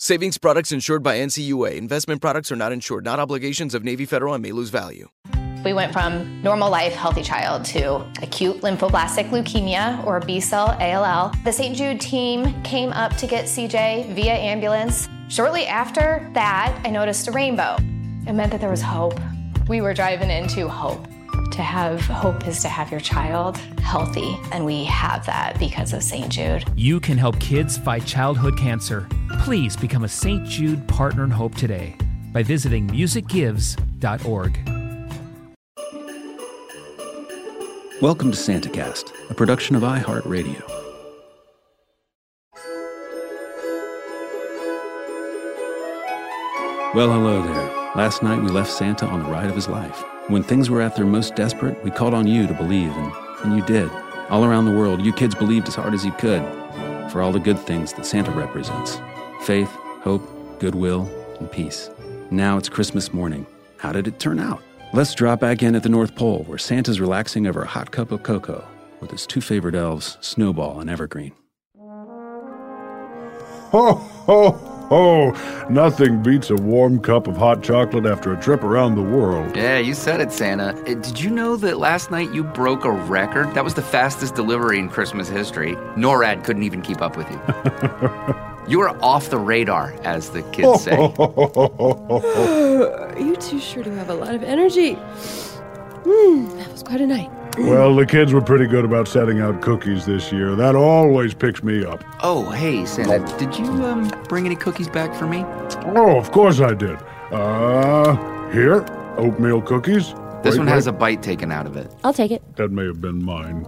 Savings products insured by NCUA. Investment products are not insured, not obligations of Navy Federal and may lose value. We went from normal life, healthy child to acute lymphoblastic leukemia or B cell ALL. The St. Jude team came up to get CJ via ambulance. Shortly after that, I noticed a rainbow. It meant that there was hope. We were driving into hope. To have hope is to have your child healthy, and we have that because of St. Jude. You can help kids fight childhood cancer. Please become a St. Jude Partner in Hope today by visiting musicgives.org. Welcome to SantaCast, a production of iHeartRadio. Well, hello there. Last night we left Santa on the ride of his life. When things were at their most desperate, we called on you to believe, and, and you did. All around the world, you kids believed as hard as you could for all the good things that Santa represents faith, hope, goodwill, and peace. Now it's Christmas morning. How did it turn out? Let's drop back in at the North Pole, where Santa's relaxing over a hot cup of cocoa with his two favorite elves, Snowball and Evergreen. Ho, ho, ho! Nothing beats a warm cup of hot chocolate after a trip around the world. Yeah, you said it, Santa. Uh, Did you know that last night you broke a record? That was the fastest delivery in Christmas history. NORAD couldn't even keep up with you. You are off the radar, as the kids say. you two sure do have a lot of energy. Hmm, that was quite a night. Well, the kids were pretty good about setting out cookies this year. That always picks me up. Oh, hey, Santa, did you um, bring any cookies back for me? Oh, of course I did. Uh, here, oatmeal cookies. This Wait, one wait, has a bite taken out of it. I'll take it. That may have been mine.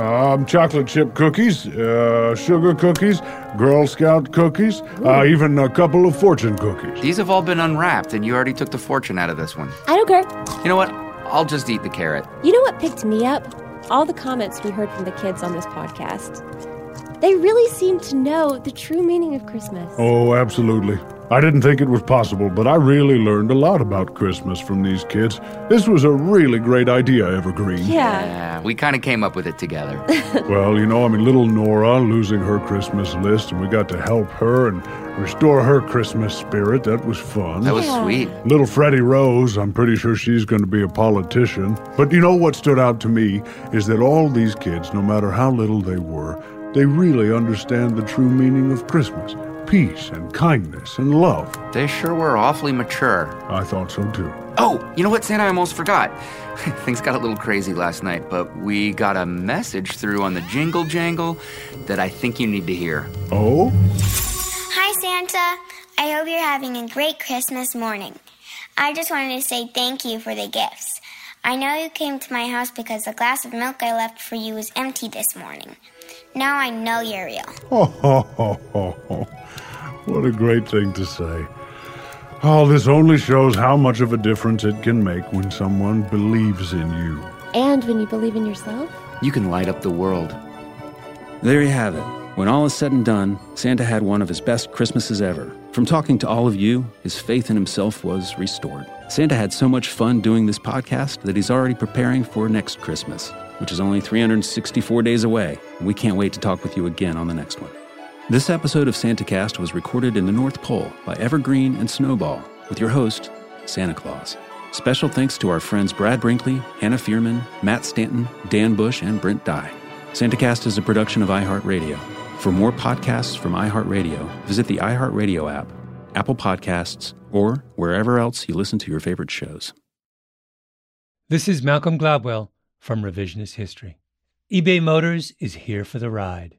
Um, chocolate chip cookies, uh, sugar cookies, Girl Scout cookies, uh, even a couple of fortune cookies. These have all been unwrapped, and you already took the fortune out of this one. I don't care. You know what? I'll just eat the carrot. You know what picked me up? All the comments we heard from the kids on this podcast. They really seem to know the true meaning of Christmas. Oh, absolutely. I didn't think it was possible, but I really learned a lot about Christmas from these kids. This was a really great idea, Evergreen. Yeah. Yeah, we kind of came up with it together. Well, you know, I mean, little Nora losing her Christmas list, and we got to help her and restore her Christmas spirit. That was fun. That was Yeah. sweet. Little Freddie Rose, I'm pretty sure she's going to be a politician. But you know what stood out to me is that all these kids, no matter how little they were, they really understand the true meaning of Christmas peace and kindness and love. They sure were awfully mature. I thought so too. Oh, you know what, Santa? I almost forgot. Things got a little crazy last night, but we got a message through on the jingle jangle that I think you need to hear. Oh? Hi, Santa. I hope you're having a great Christmas morning. I just wanted to say thank you for the gifts. I know you came to my house because the glass of milk I left for you was empty this morning. Now I know you're real. Ho, ho, ho, ho, ho. What a great thing to say. Oh, this only shows how much of a difference it can make when someone believes in you. And when you believe in yourself? You can light up the world. There you have it. When all is said and done, Santa had one of his best Christmases ever. From talking to all of you, his faith in himself was restored. Santa had so much fun doing this podcast that he's already preparing for next Christmas, which is only 364 days away, we can't wait to talk with you again on the next one. This episode of SantaCast was recorded in the North Pole by Evergreen and Snowball with your host, Santa Claus. Special thanks to our friends Brad Brinkley, Hannah Fearman, Matt Stanton, Dan Bush, and Brent Dye. SantaCast is a production of iHeartRadio. For more podcasts from iHeartRadio, visit the iHeartRadio app, Apple Podcasts, or wherever else you listen to your favorite shows. This is Malcolm Gladwell from Revisionist History. eBay Motors is here for the ride.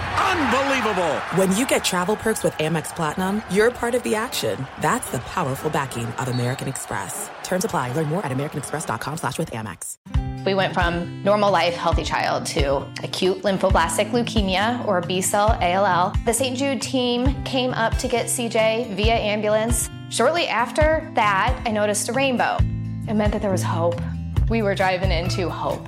Unbelievable! When you get travel perks with Amex Platinum, you're part of the action. That's the powerful backing of American Express. Terms apply. Learn more at americanexpress.com slash with Amex. We went from normal life, healthy child to acute lymphoblastic leukemia or B cell ALL. The St. Jude team came up to get CJ via ambulance. Shortly after that, I noticed a rainbow. It meant that there was hope. We were driving into hope.